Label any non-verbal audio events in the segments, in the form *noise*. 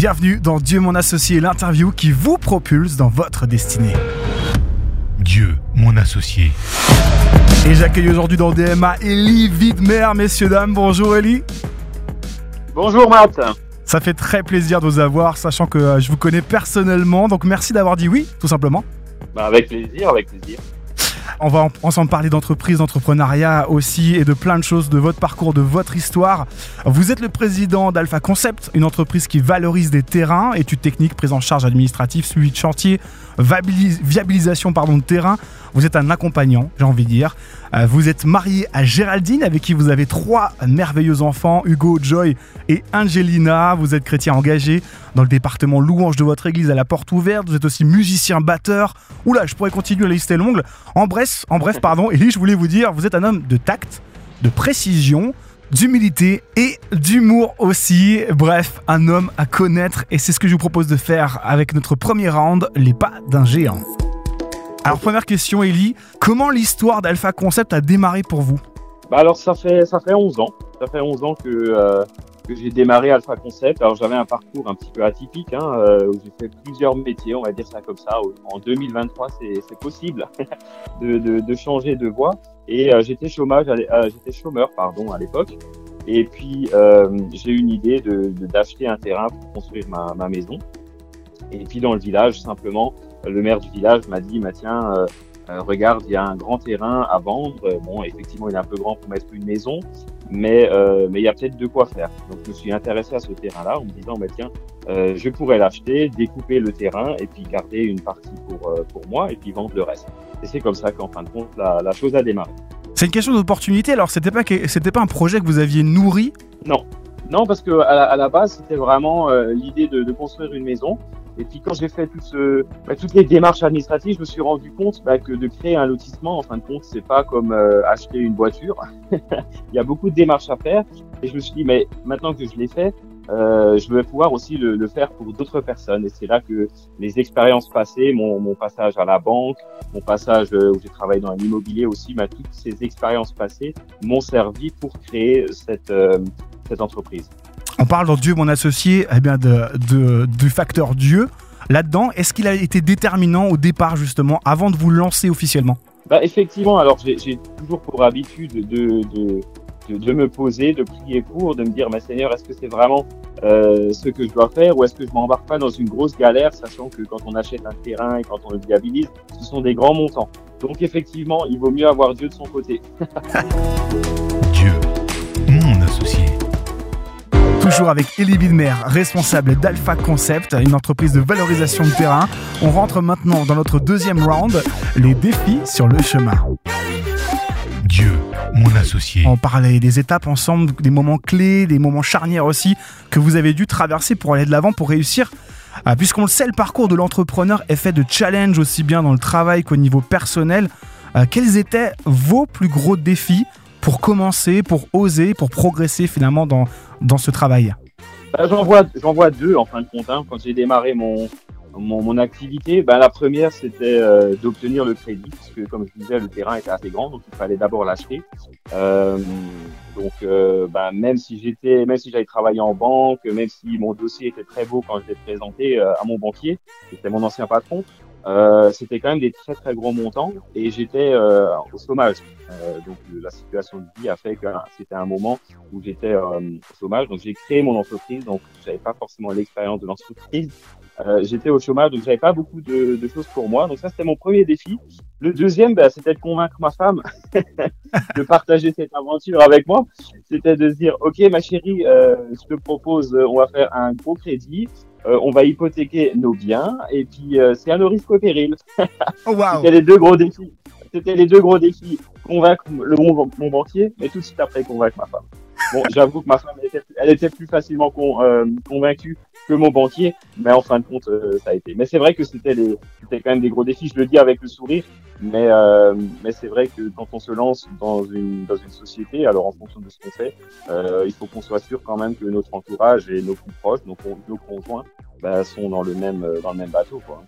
Bienvenue dans Dieu mon associé, l'interview qui vous propulse dans votre destinée. Dieu mon associé. Et j'accueille aujourd'hui dans DMA Elie Vidmer, messieurs, dames. Bonjour Elie. Bonjour Matt. Ça fait très plaisir de vous avoir, sachant que euh, je vous connais personnellement. Donc merci d'avoir dit oui, tout simplement. Bah, avec plaisir, avec plaisir. On va ensemble parler d'entreprise, d'entrepreneuriat aussi et de plein de choses, de votre parcours, de votre histoire. Vous êtes le président d'Alpha Concept, une entreprise qui valorise des terrains, études techniques, prise en charge administrative, suivi de chantier, viabilisation pardon, de terrain. Vous êtes un accompagnant, j'ai envie de dire. Euh, vous êtes marié à Géraldine, avec qui vous avez trois merveilleux enfants, Hugo, Joy et Angelina. Vous êtes chrétien engagé dans le département louange de votre église à la porte ouverte. Vous êtes aussi musicien, batteur. Oula, je pourrais continuer, la liste est longue. En bref, en bref *laughs* pardon, Elie, je voulais vous dire, vous êtes un homme de tact, de précision, d'humilité et d'humour aussi. Bref, un homme à connaître et c'est ce que je vous propose de faire avec notre premier round, les pas d'un géant. Alors première question Ellie, comment l'histoire d'Alpha Concept a démarré pour vous? Bah alors ça fait ça fait 11 ans, ça fait 11 ans que euh, que j'ai démarré Alpha Concept. Alors j'avais un parcours un petit peu atypique, hein, euh, où j'ai fait plusieurs métiers, on va dire ça comme ça. En 2023, c'est possible *laughs* de, changer de voie. Et euh, j'étais chômage, j'étais chômeur pardon à l'époque. Et puis j'ai eu une idée de d'acheter un terrain pour construire ma, ma maison. Et puis dans le village, simplement, le maire du village m'a dit, bah, tiens, euh, euh, regarde, il y a un grand terrain à vendre. Bon, effectivement, il est un peu grand pour mettre une maison, mais euh, mais il y a peut-être de quoi faire. Donc, je me suis intéressé à ce terrain-là en me disant, bah, tiens, je pourrais l'acheter, découper le terrain et puis garder une partie pour pour moi et puis vendre le reste. Et c'est comme ça qu'en fin de compte, la, la chose a démarré. C'est une question d'opportunité. Alors, c'était pas c'était pas un projet que vous aviez nourri? Non, non, parce que à la, base, c'était vraiment l'idée de, de, construire une maison. Et puis quand j'ai fait tout ce, bah, toutes les démarches administratives, je me suis rendu compte bah, que de créer un lotissement, en fin de compte, c'est pas comme euh, acheter une voiture. *laughs* Il y a beaucoup de démarches à faire. Et je me suis dit, mais maintenant que je l'ai fait, euh, je vais pouvoir aussi le, le faire pour d'autres personnes. Et c'est là que les expériences passées, mon, mon, passage à la banque, mon passage euh, où j'ai travaillé dans l'immobilier aussi, bah, toutes ces expériences passées m'ont servi pour créer cette, euh, cette entreprise. On parle dans Dieu, mon associé, eh bien de, du facteur Dieu. Là-dedans, est-ce qu'il a été déterminant au départ, justement, avant de vous lancer officiellement? Bah, Effectivement, alors j'ai toujours pour habitude de, de, de, me poser, de prier pour, de me dire, ma Seigneur, est-ce que c'est vraiment euh, ce que je dois faire ou est-ce que je m'embarque pas dans une grosse galère, sachant que quand on achète un terrain et quand on le viabilise, ce sont des grands montants. Donc effectivement, il vaut mieux avoir Dieu de son côté. *laughs* Dieu, mon associé toujours avec Elie Widmer, responsable d'Alpha Concept, une entreprise de valorisation de terrain. On rentre maintenant dans notre deuxième round, les défis sur le chemin. Dieu, mon associé. On parlait des étapes ensemble, des moments clés, des moments charnières aussi que vous avez dû traverser pour aller de l'avant, pour réussir. Ah, puisqu'on le sait, le parcours de l'entrepreneur est fait de challenges aussi bien dans le travail qu'au niveau personnel. Euh, quels étaient vos plus gros défis pour commencer, pour oser, pour progresser finalement dans, dans ce travail? Bah, J'en vois, vois deux en fin de compte. Hein. Quand j'ai démarré mon, mon, mon, activité, bah, la première c'était euh, d'obtenir le crédit, parce que comme je disais, le terrain était assez grand, donc il fallait d'abord l'acheter. Euh, donc euh, bah, même si j'étais, même si j'avais travaillé en banque, même si mon dossier était très beau quand je l'ai présenté à mon banquier, c'était mon ancien patron, euh, c'était quand même des très très gros montants et j'étais euh, au chômage. Euh, donc la situation de vie a fait que c'était un moment où j'étais euh, au chômage. Donc j'ai créé mon entreprise, donc j'avais pas forcément l'expérience de l'entreprise. Euh, j'étais au chômage, donc j'avais pas beaucoup de, de, choses pour moi. Donc ça c'était mon premier défi. Le deuxième, bah, c'était de convaincre ma femme *laughs* de partager cette aventure avec moi. C'était de se dire, ok ma chérie, je te propose, on va faire un gros crédit. Euh, on va hypothéquer nos biens et puis euh, c'est un risque au péril. *laughs* oh, wow. C'était les deux gros défis. C'était les deux gros défis. Convaincre le, mon, mon, banquier, mais tout de suite après convaincre ma femme. Bon, j'avoue que ma femme, elle était, plus facilement euh, convaincue que mon banquier, mais en fin de compte, euh, ça a été. Mais c'est vrai que c'était quand même des gros défis. Je le dis avec le sourire, mais euh, c'est vrai que quand on se lance dans une société, alors en fonction de ce qu'on fait, il faut qu'on soit sûr quand même que notre entourage et nos proches, nos, nos conjoints, bah, sont dans le même bateau, quoi.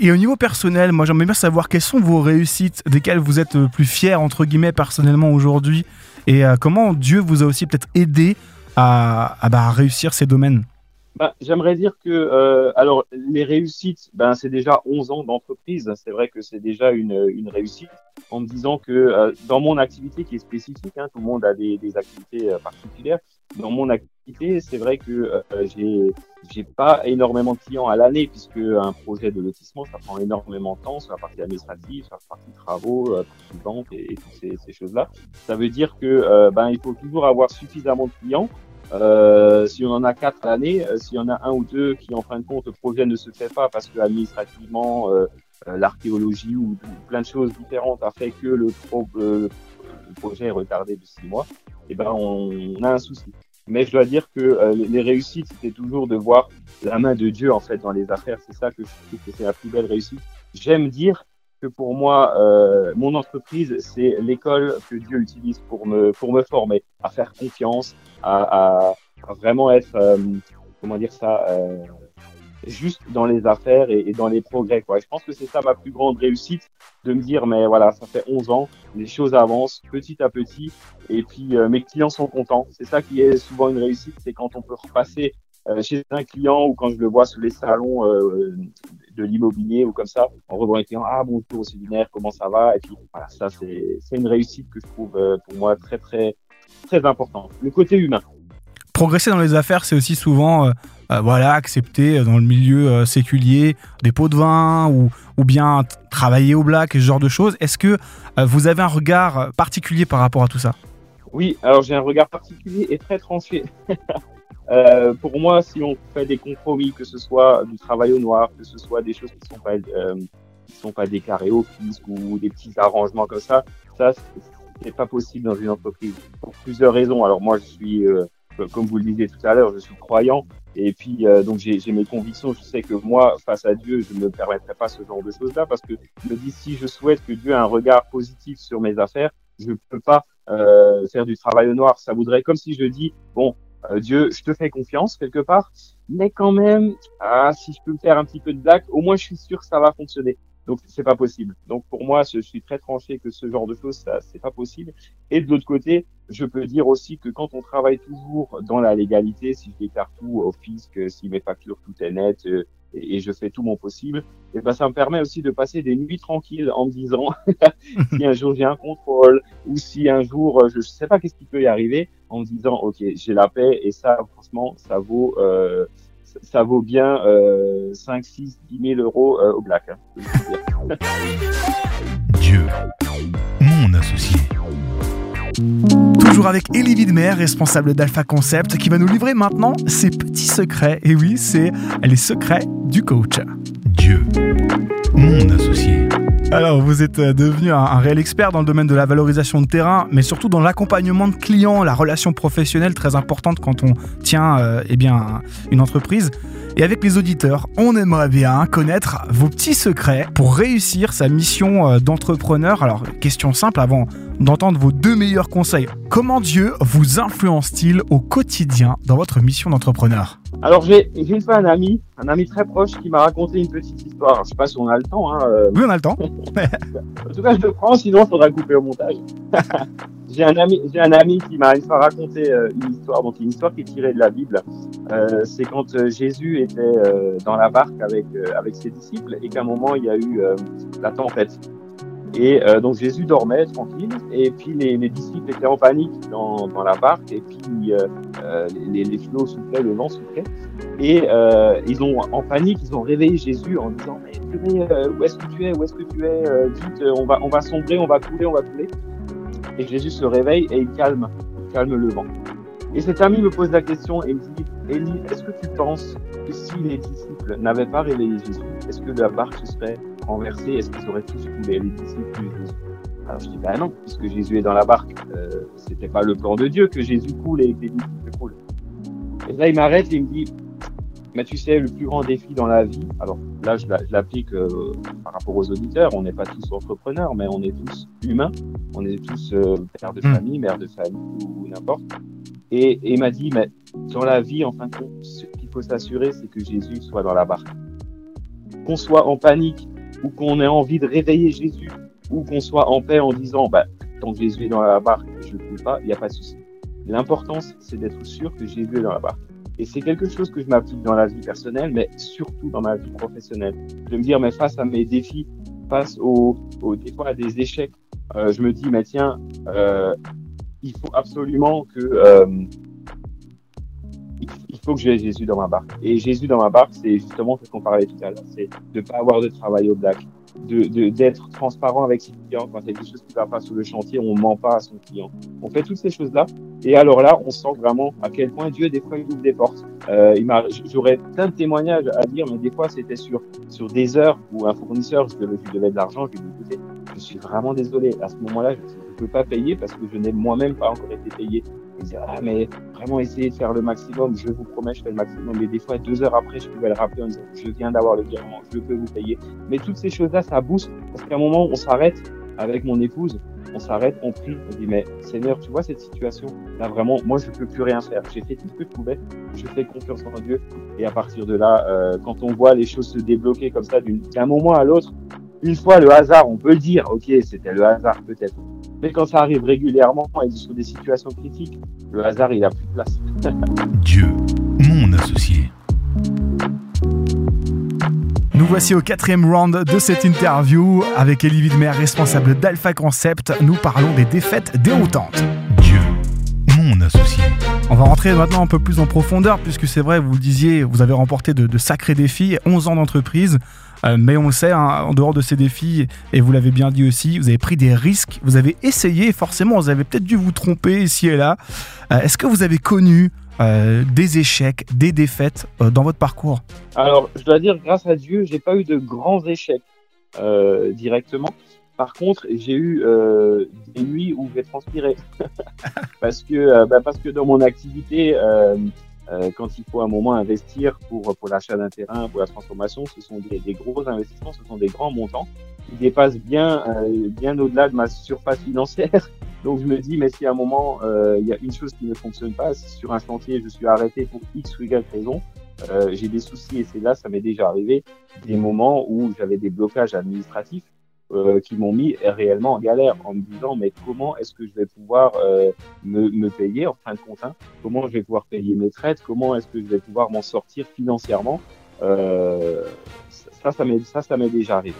Et au niveau personnel, moi j'aimerais bien savoir quelles sont vos réussites, desquelles vous êtes plus fiers entre guillemets personnellement aujourd'hui, et comment Dieu vous a aussi peut-être aidé à, bah, réussir ces domaines? Ben, J'aimerais dire que euh, alors les réussites, ben, c'est déjà 11 ans d'entreprise. C'est vrai que c'est déjà une, réussite en me disant que euh, dans mon activité qui est spécifique, hein, tout le monde a des, des activités euh, particulières. Dans mon activité, c'est vrai que euh, j'ai pas énormément de clients à l'année puisque un projet de lotissement ça prend énormément de temps sur la partie administrative, sur la partie travaux, euh, partie vente et, toutes ces, choses-là. Ça veut dire que euh, ben il faut toujours avoir suffisamment de clients si on en a quatre à l'année, euh, s'il y en a un ou deux qui, en fin de compte, le projet ne se fait pas parce que administrativement, l'archéologie ou, plein de choses différentes a fait que le, pro- le projet est retardé de six mois, et ben on, on a un souci. Mais je dois dire que euh, les réussites, c'était toujours de voir la main de Dieu en fait dans les affaires. C'est ça que je trouve que c'est la plus belle réussite. J'aime dire que pour moi, euh, mon entreprise, c'est l'école que Dieu utilise pour me pour me former, à faire confiance, à, à, à vraiment être, euh, comment dire ça, euh, juste dans les affaires et, dans les progrès. Quoi. Et je pense que c'est ça ma plus grande réussite, de me dire, mais voilà, ça fait 11 ans, les choses avancent petit à petit, et puis euh, mes clients sont contents. C'est ça qui est souvent une réussite, c'est quand on peut repasser euh, chez un client ou quand je le vois sous les salons euh, de l'immobilier ou comme ça, en revoyant un client, ah bonjour au séminaire, comment ça va? Et puis voilà, ça c'est c'est une réussite que je trouve euh, pour moi très très très importante. Le côté humain. Progresser dans les affaires, c'est aussi souvent euh, euh, voilà, accepter euh, dans le milieu séculier des pots de vin ou, bien travailler au black ce genre de choses. Est-ce que vous avez un regard particulier par rapport à tout ça? Oui, alors j'ai un regard particulier et très tranché. *laughs* Pour moi, si on fait des compromis, que ce soit du travail au noir, que ce soit des choses qui qui sont pas déclarées au fisc ou des petits arrangements comme ça, ça c'est- pas possible dans une entreprise pour plusieurs raisons. Alors moi, je suis comme vous le disiez tout à l'heure, je suis croyant et puis euh, donc j'ai j'ai mes convictions. Je sais que moi, face à Dieu, je ne me permettrai pas ce genre de choses-là parce que je me dis si je souhaite que Dieu ait un regard positif sur mes affaires, je ne peux pas euh, faire du travail au noir. Ça voudrait comme si je dis bon euh, Dieu, je te fais confiance quelque part, mais quand même, ah, si je peux me faire un petit peu de blague, au moins je suis sûr que ça va fonctionner. Donc c'est pas possible. Donc pour moi, je suis très tranché que ce genre de choses, ça c'est pas possible. Et de l'autre côté, je peux dire aussi que quand on travaille toujours dans la légalité, si je déclare tout au fisc, si mes factures tout est net euh, et, je fais tout mon possible, et ben ça me permet aussi de passer des nuits tranquilles en me disant *laughs* si un jour j'ai un contrôle ou si un jour euh, je sais pas qu'est-ce qui peut y arriver, en me disant ok j'ai la paix et ça franchement ça vaut euh, ça- vaut bien euh, 5, 6, 10 000 euros euh, au black. Hein. Dieu, mon associé. Toujours avec Elie Widmer, responsable d'Alpha Concept, qui va nous livrer maintenant ses petits secrets. Et oui, c'est les secrets du coach. Dieu, mon associé. Alors, vous êtes euh, devenu un, réel expert dans le domaine de la valorisation de terrain, mais surtout dans l'accompagnement de clients, la relation professionnelle très importante quand on tient euh, eh bien, une entreprise. Et avec les auditeurs, on aimerait bien connaître vos petits secrets pour réussir sa mission euh, d'entrepreneur. Alors, question simple avant d'entendre vos deux meilleurs conseils. Comment Dieu vous influence-t-il au quotidien dans votre mission d'entrepreneur? Alors j'ai une fois un ami, un ami très proche qui m'a raconté une petite histoire. Alors, je sais pas si on a le temps, hein, euh, Oui, on a le temps. *laughs* *laughs* En tout cas, je le prends, sinon il faudra couper au montage. *laughs* j'ai un ami, j'ai un ami qui m'a une fois raconté euh, une histoire, donc une histoire qui est tirée de la Bible. Euh, c'est quand Jésus était dans la barque avec avec ses disciples et qu'à un moment il y a eu la tempête. Et euh, donc Jésus dormait tranquille. Et puis les, les disciples étaient en panique dans, la barque. Et puis euh, euh, les, flots soufflaient, le vent soufflait. Et ils ont en panique, ils ont réveillé Jésus en disant mais où est-ce que tu es, où est-ce que tu es, vite, on va sombrer, on va couler, on va couler. Et Jésus se réveille et il calme, calme le vent. Et cet ami me pose la question et me dit Élie, est-ce que tu penses que si les disciples n'avaient pas réveillé Jésus, est-ce que la barque se serait renversée, est-ce qu'ils auraient tous coulé les disciples Alors je dis bah non, puisque Jésus est dans la barque, euh, c'était pas le plan de Dieu que Jésus coule et que les disciples coulent. Et là il m'arrête et il me dit mais tu sais, le plus grand défi dans la vie, alors là, je l'a- je l'applique euh, par rapport aux auditeurs, on n'est pas tous entrepreneurs, mais on est tous humains, on est tous euh, pères de Mm. famille, mères de famille ou, ou n'importe. Et il m'a dit, mais dans la vie, en fin de compte, ce qu'il faut s'assurer, c'est que Jésus soit dans la barque. Qu'on soit en panique ou qu'on ait envie de réveiller Jésus ou qu'on soit en paix en disant, bah, tant que Jésus est dans la barque, je ne coule pas, il n'y a pas de souci. L'important, c'est d'être sûr que Jésus est dans la barque. Et c'est quelque chose que je m'applique dans la vie personnelle, mais surtout dans ma vie professionnelle. De me dire, mais face à mes défis, face aux, aux des fois à des échecs, euh, je me dis, mais tiens, euh, il faut absolument que euh, faut que j'ai Jésus dans ma barque. Et Jésus dans ma barque, c'est justement ce qu'on parlait tout à l'heure, c'est de pas avoir de travail au black, de d'être transparent avec ses clients quand il y a quelque chose qui va pas sur le chantier, on ment pas à son client. On fait toutes ces choses là, et alors là, on sent vraiment à quel point Dieu des fois il ouvre des portes. Euh, J'aurais plein de témoignages à dire, mais des fois c'était sur sur des heures où un fournisseur, je devais, je devais de l'argent, je lui disais, je suis vraiment désolé. À ce moment-là, je ne peux pas payer parce que je n'ai moi-même pas encore été payé. Ah, mais vraiment essayer de faire le maximum. Je vous promets, je fais le maximum. Mais des fois, deux heures après, je pouvais le rappeler je viens d'avoir le virement, je peux vous payer. Mais toutes ces choses-là, ça booste parce qu'à un moment, on s'arrête avec mon épouse, on s'arrête, on prie, on dit, mais Seigneur, tu vois cette situation? Là, vraiment, moi, je peux plus rien faire. J'ai fait tout ce que je pouvais. Je fais confiance en Dieu. Et à partir de là, euh, quand on voit les choses se débloquer comme ça d'un moment à l'autre, une fois le hasard, on peut dire, ok, c'était le hasard peut-être. Mais quand ça arrive régulièrement et sur des situations critiques, le hasard, il a plus de place. Dieu, mon associé. Nous voici au quatrième round de cette interview avec Elie Widmer, responsable d'Alpha Concept. Nous parlons des défaites déroutantes. Dieu, mon associé. On va rentrer maintenant un peu plus en profondeur puisque c'est vrai, vous le disiez, vous avez remporté de, de sacrés défis, 11 ans d'entreprise. Euh, mais on sait, hein, en dehors de ces défis, et vous l'avez bien dit aussi, vous avez pris des risques, vous avez essayé, forcément, vous avez peut-être dû vous tromper ici et là. Euh, est-ce que vous avez connu euh, des échecs, des défaites dans votre parcours? Alors, je dois dire, grâce à Dieu, j'ai pas eu de grands échecs directement. Par contre, j'ai eu des nuits où j'ai transpiré *laughs* parce que bah, parce que dans mon activité, quand il faut un moment investir pour, pour l'achat d'un terrain, pour la transformation, ce sont des, des, gros investissements, ce sont des grands montants qui dépassent bien, euh, bien au-delà de ma surface financière. *laughs* Donc je me dis, mais si à un moment, euh, il y a une chose qui ne fonctionne pas, si sur un chantier, je suis arrêté pour X ou Y raison, euh, j'ai des soucis et c'est là, ça m'est déjà arrivé, des moments où j'avais des blocages administratifs euh, qui m'ont mis réellement en galère en me disant mais comment est-ce que je vais pouvoir euh, me, me, payer en fin de compte hein? Comment je vais pouvoir payer mes traites? Comment est-ce que je vais pouvoir m'en sortir financièrement? Euh, ça ça m'est ça ça m'est déjà arrivé.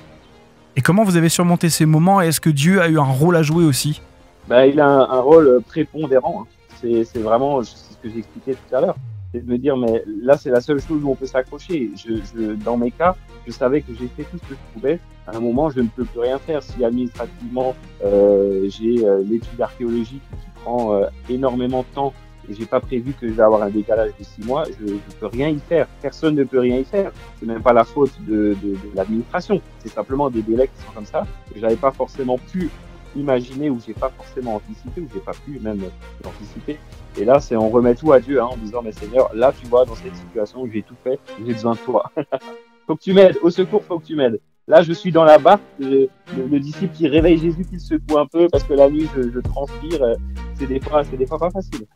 Et comment vous avez surmonté ces moments? Est-ce que Dieu a eu un rôle à jouer aussi? Bah, il a un, un rôle prépondérant hein. c'est c'est vraiment ce que j'expliquais tout à l'heure c'est de me dire mais là c'est la seule chose où on peut s'accrocher je, je dans mes cas je savais que j'ai fait tout ce que je pouvais à un moment, je ne peux plus rien faire. Si administrativement, euh, j'ai euh, l'étude archéologique qui prend euh, énormément de temps et j'ai pas prévu que je vais avoir un décalage de six mois, je ne peux rien y faire. Personne ne peut rien y faire. C'est même pas la faute de, de, de l'administration. C'est simplement des délais qui sont comme ça que j'avais pas forcément pu imaginer ou j'ai pas forcément anticipé ou j'ai pas pu même anticiper. Et là, c'est on remet tout à Dieu hein, en disant mais Seigneur, là tu vois dans cette situation j'ai tout fait, j'ai besoin de toi. *laughs* faut que tu m'aides. Au secours, faut que tu m'aides. Là, je suis dans la barque, le, le, disciple qui réveille Jésus, qui se secoue un peu parce que la nuit, je, je transpire. Euh, c'est des fois, c'est des fois pas facile.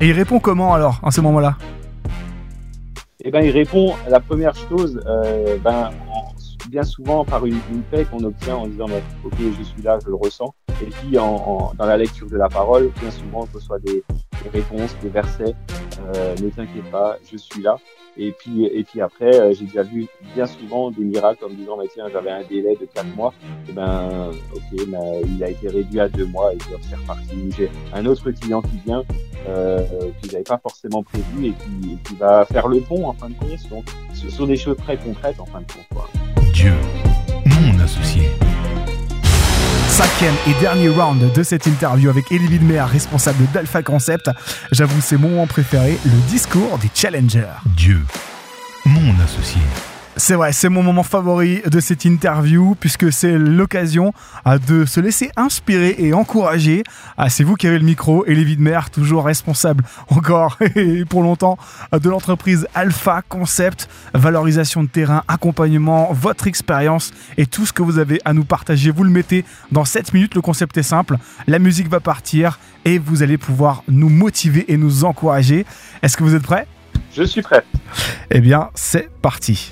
Et il répond comment alors, en ce moment-là? Eh ben, il répond la première chose, euh, ben, bien souvent par une, paix qu'on obtient en disant, ok, je suis là, je le ressens. Et puis, en, dans la lecture de la parole, bien souvent, je reçois des, des réponses, des versets. Euh, ne t'inquiète pas, je suis là. Et puis, et puis après, euh, j'ai déjà vu bien souvent des miracles en me disant, bah, tiens, j'avais un délai de quatre mois. Et ben, ok, ben, il a été réduit à deux mois et c'est reparti. J'ai un autre client qui vient, euh, que j'avais pas forcément prévu et qui, et qui, va faire le pont en fin de compte. Donc, ce sont des choses très concrètes en fin de compte. Quoi. Dieu, mon associé cinquième et dernier round de cette interview avec Elie Widmer, responsable d'Alpha Concept. J'avoue, c'est mon moment préféré, le discours des challengers. Dieu, mon associé. C'est vrai, c'est mon moment favori de cette interview puisque c'est l'occasion euh, de se laisser inspirer et encourager. Ah, c'est vous qui avez le micro et les Mer, toujours responsable *laughs* encore et pour longtemps euh, de l'entreprise Alpha Concept, valorisation de terrain, accompagnement, votre expérience et tout ce que vous avez à nous partager. Vous le mettez dans 7 minutes. Le concept est simple. La musique va partir et vous allez pouvoir nous motiver et nous encourager. Est-ce que vous êtes prêts? Je suis prêt. Eh bien, c'est parti.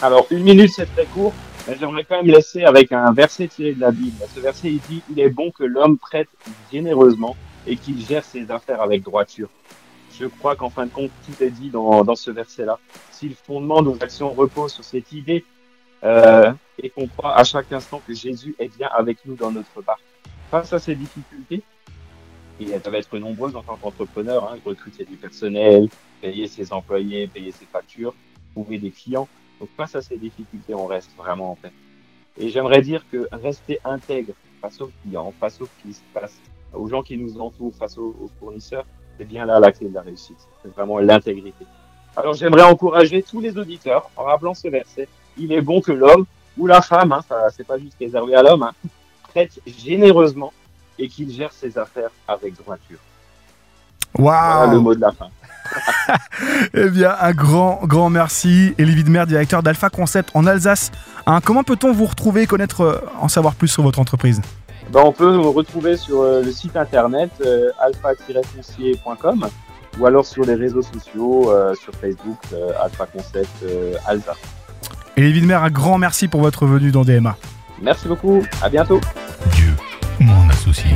Alors, une minute, c'est très court, mais j'aimerais quand même laisser avec un verset tiré de la Bible. Ce verset, il dit, il est bon que l'homme prête généreusement et qu'il gère ses affaires avec droiture. je crois qu'en fin de compte, tout est dit dans, dans ce verset-là. Si le fondement de nos actions repose sur cette idée euh, et qu'on croit à chaque instant que Jésus est bien avec nous dans notre barque, face à ces difficultés, et elles doivent être nombreuses en tant qu'entrepreneur, hein, recruter du personnel, payer ses employés, payer ses factures, trouver des clients. Donc face à ces difficultés, on reste vraiment en paix. Et j'aimerais dire que rester intègre face aux clients, face aux passe, aux gens qui nous entourent, face aux, aux fournisseurs, c'est bien là la clé de la réussite. C'est vraiment l'intégrité. Alors j'aimerais encourager tous les auditeurs en rappelant ce verset. Il est bon que l'homme ou la femme, hein, ça c'est pas juste réservé à l'homme, hein, prête généreusement et qu'il gère ses affaires avec droiture. Voilà le mot de la fin. *laughs* Eh bien, un grand, grand merci. Elie Widmer, directeur d'Alpha Concept en Alsace. Hein, comment peut-on vous retrouver et connaître, euh, en savoir plus sur votre entreprise? Ben, on peut nous retrouver sur euh, le site internet euh, alpha-foncier.com ou alors sur les réseaux sociaux, euh, sur Facebook, euh, Alpha Concept euh, Alsace. Elie Widmer, un grand merci pour votre venue dans DMA. Merci beaucoup, à bientôt. Dieu, mon associé.